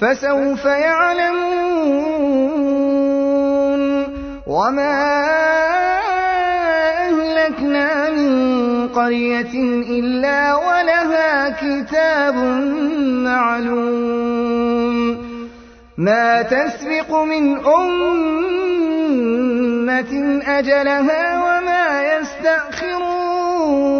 فسوف يعلمون وما أهلكنا من قرية إلا ولها كتاب معلوم. ما تسبق من أمة أجلها وما يستأخرون.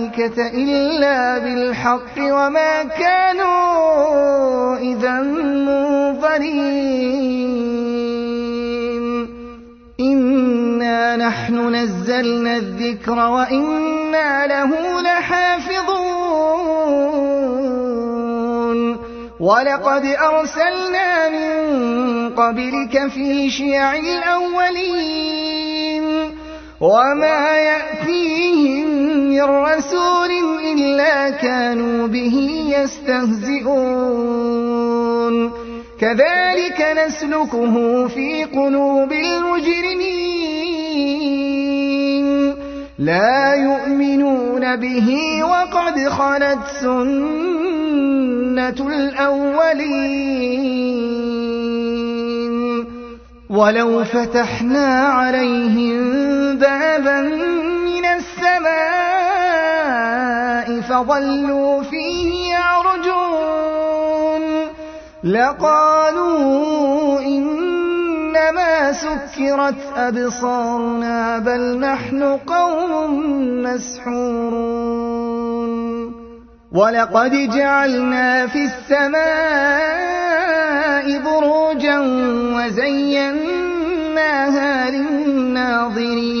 إلا بالحق وما كانوا إذا منظرين. إنا نحن نزلنا الذكر وإنا له لحافظون. ولقد أرسلنا من قبلك في شيع الأولين. وما يأتيهم من رسول إلا كانوا به يستهزئون. كذلك نسلكه في قلوب المجرمين. لا يؤمنون به وقد خلت سنة الأولين. ولو فتحنا عليهم بابا من السماء فظلوا فيه يعرجون. لقالوا إنما سكرت أبصارنا بل نحن قوم مسحورون. ولقد جعلنا في السماء بروجا وزيناها للناظرين.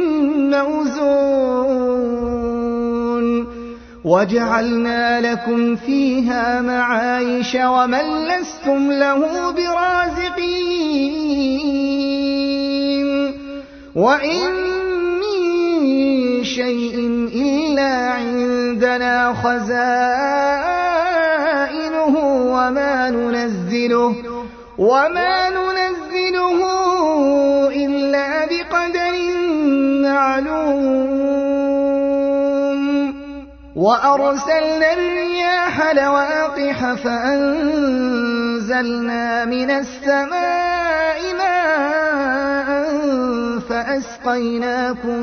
موزون وجعلنا لكم فيها معايش ومن لستم له برازقين وإن من شيء إلا عندنا خزائنه وما ننزله وما ننزله معلوم وأرسلنا الرياح لواقح فأنزلنا من السماء ماء فأسقيناكم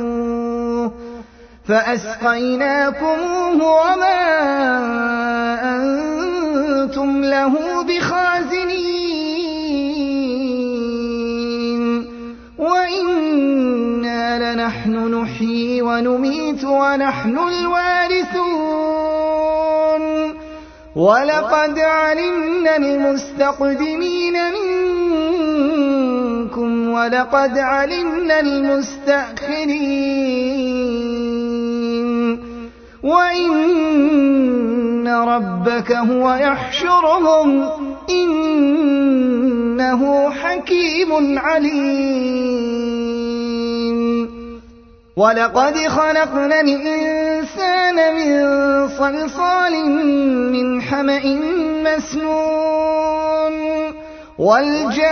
فأسقيناكموه وما أنتم له بخازنين لنحن نحيي ونميت ونحن الوارثون. ولقد علمنا المستقدمين منكم ولقد علمنا المستأخرين. وإن ربك هو يحشرهم إنه حكيم عليم. ولقد خلقنا الإنسان من صلصال من حمأ مسنون والجان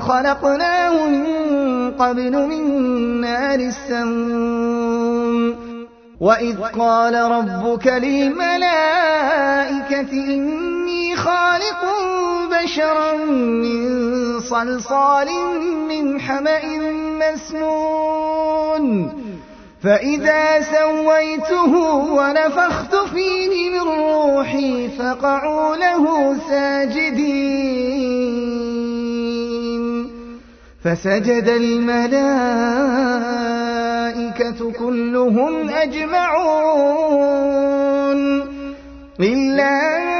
خلقناه من قبل من نار السموم وإذ قال ربك للملائكة إني خالق بشرا من صلصال من حمأ مسنون فإذا سويته ونفخت فيه من روحي فقعوا له ساجدين فسجد الملائكة كلهم أجمعون إلا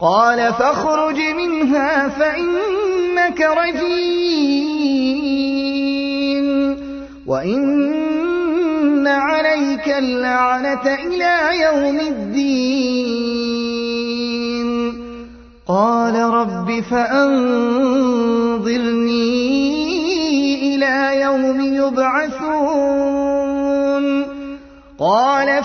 قال فاخرج منها فإنك رجيم وإن عليك اللعنة إلى يوم الدين. قال رب فأنظرني إلى يوم يبعثون. قال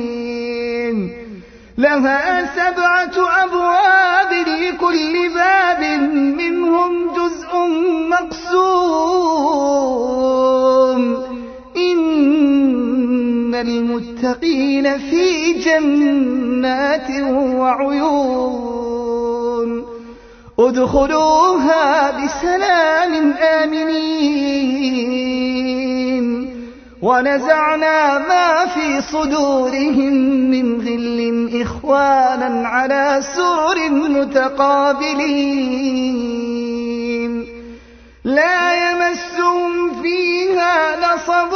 لها سبعة أبواب لكل باب منهم جزء مقسوم. إن المتقين في جنات وعيون. ادخلوها بسلام آمنين. ونزعنا ما في صدورهم من غل إخوانا على سرر متقابلين. لا يمسهم فيها نصب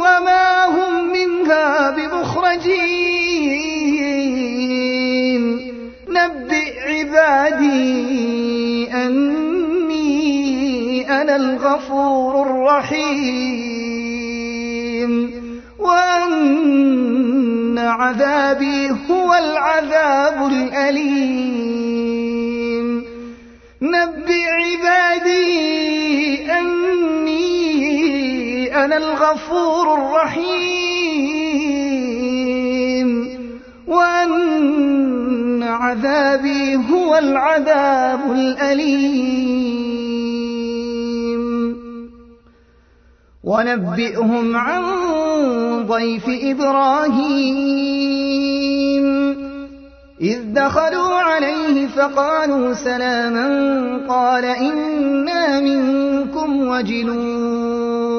وما هم منها بمخرجين. نبئ عبادي أني أنا الغفور الرحيم. وأن عذابي هو العذاب الأليم. نبئ عبادي أني أنا الغفور الرحيم. وأن عذابي هو العذاب الأليم. ونبئهم عن ضيف إبراهيم. إذ دخلوا عليه فقالوا سلاما قال إنا منكم وجلون.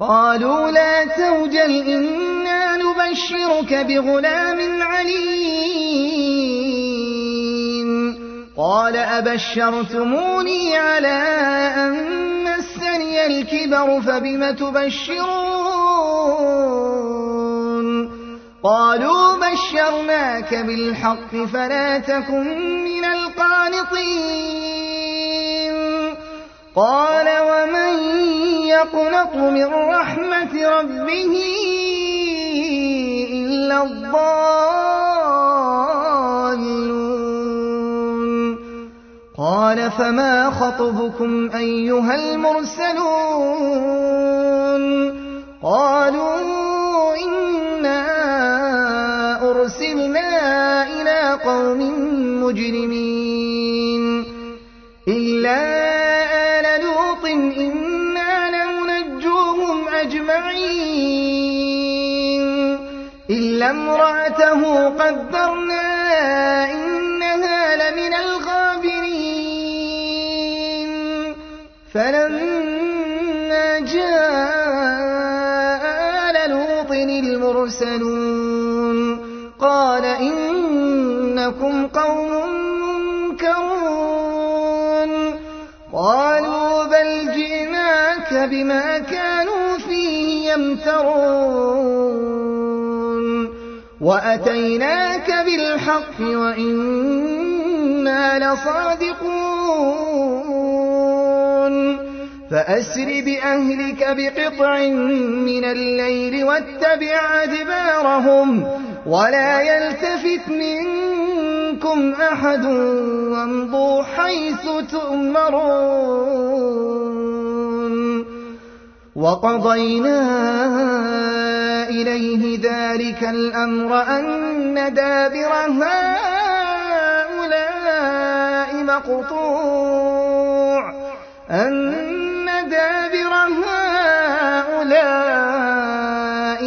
قالوا لا توجل إنا نبشرك بغلام عليم. قال أبشرتموني على أن الكبر فبم تبشرون قالوا بشرناك بالحق فلا تكن من القانطين قال ومن يقنط من رحمة ربه إلا الضالون قال فما خطبكم أيها المرسلون قالوا إنا أرسلنا إلى قوم مجرمين إلا آل لوط إنا لننجوهم أجمعين إلا امرأته قدرنا المرسلون. قال إنكم قوم منكرون. قالوا بل جئناك بما كانوا فيه يمترون. وأتيناك بالحق وإنا لصادقون. فأسر بأهلك بقطع من الليل واتبع أدبارهم ولا يلتفت منكم أحد وامضوا حيث تؤمرون. وقضينا إليه ذلك الأمر أن دابر هؤلاء مقطوع أن دابر هؤلاء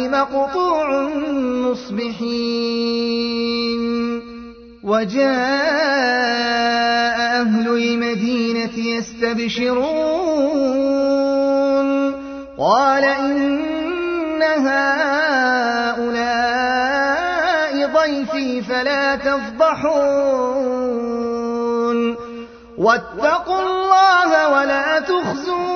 مقطوع مصبحين. وجاء أهل المدينة يستبشرون. قال إن هؤلاء ضيفي فلا تفضحون. واتقوا الله ولا تخزون.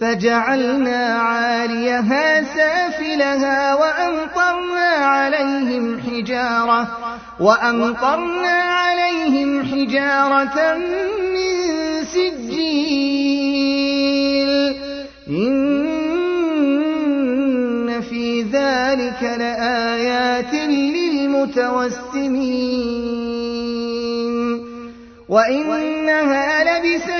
فجعلنا عاليها سافلها وأمطرنا عليهم حجارة وأمطرنا عليهم حجارة من سجيل. إن في ذلك لآيات للمتوسمين. وإنها لبسبيل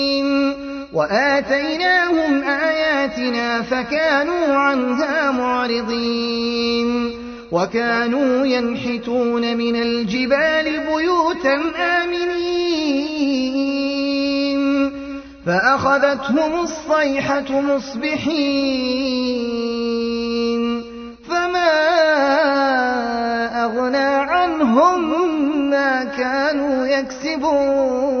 وآتيناهم آياتنا فكانوا عنها معرضين وكانوا ينحتون من الجبال بيوتا آمنين فأخذتهم الصيحة مصبحين فما أغنى عنهم ما كانوا يكسبون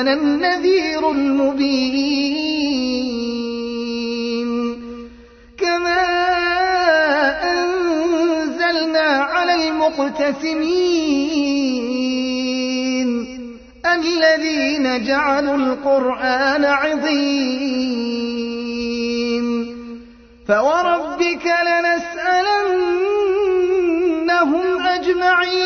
أنا النذير المبين. كما أنزلنا على المقتسمين. الذين جعلوا القرآن عظيم. فوربك لنسألنهم أجمعين.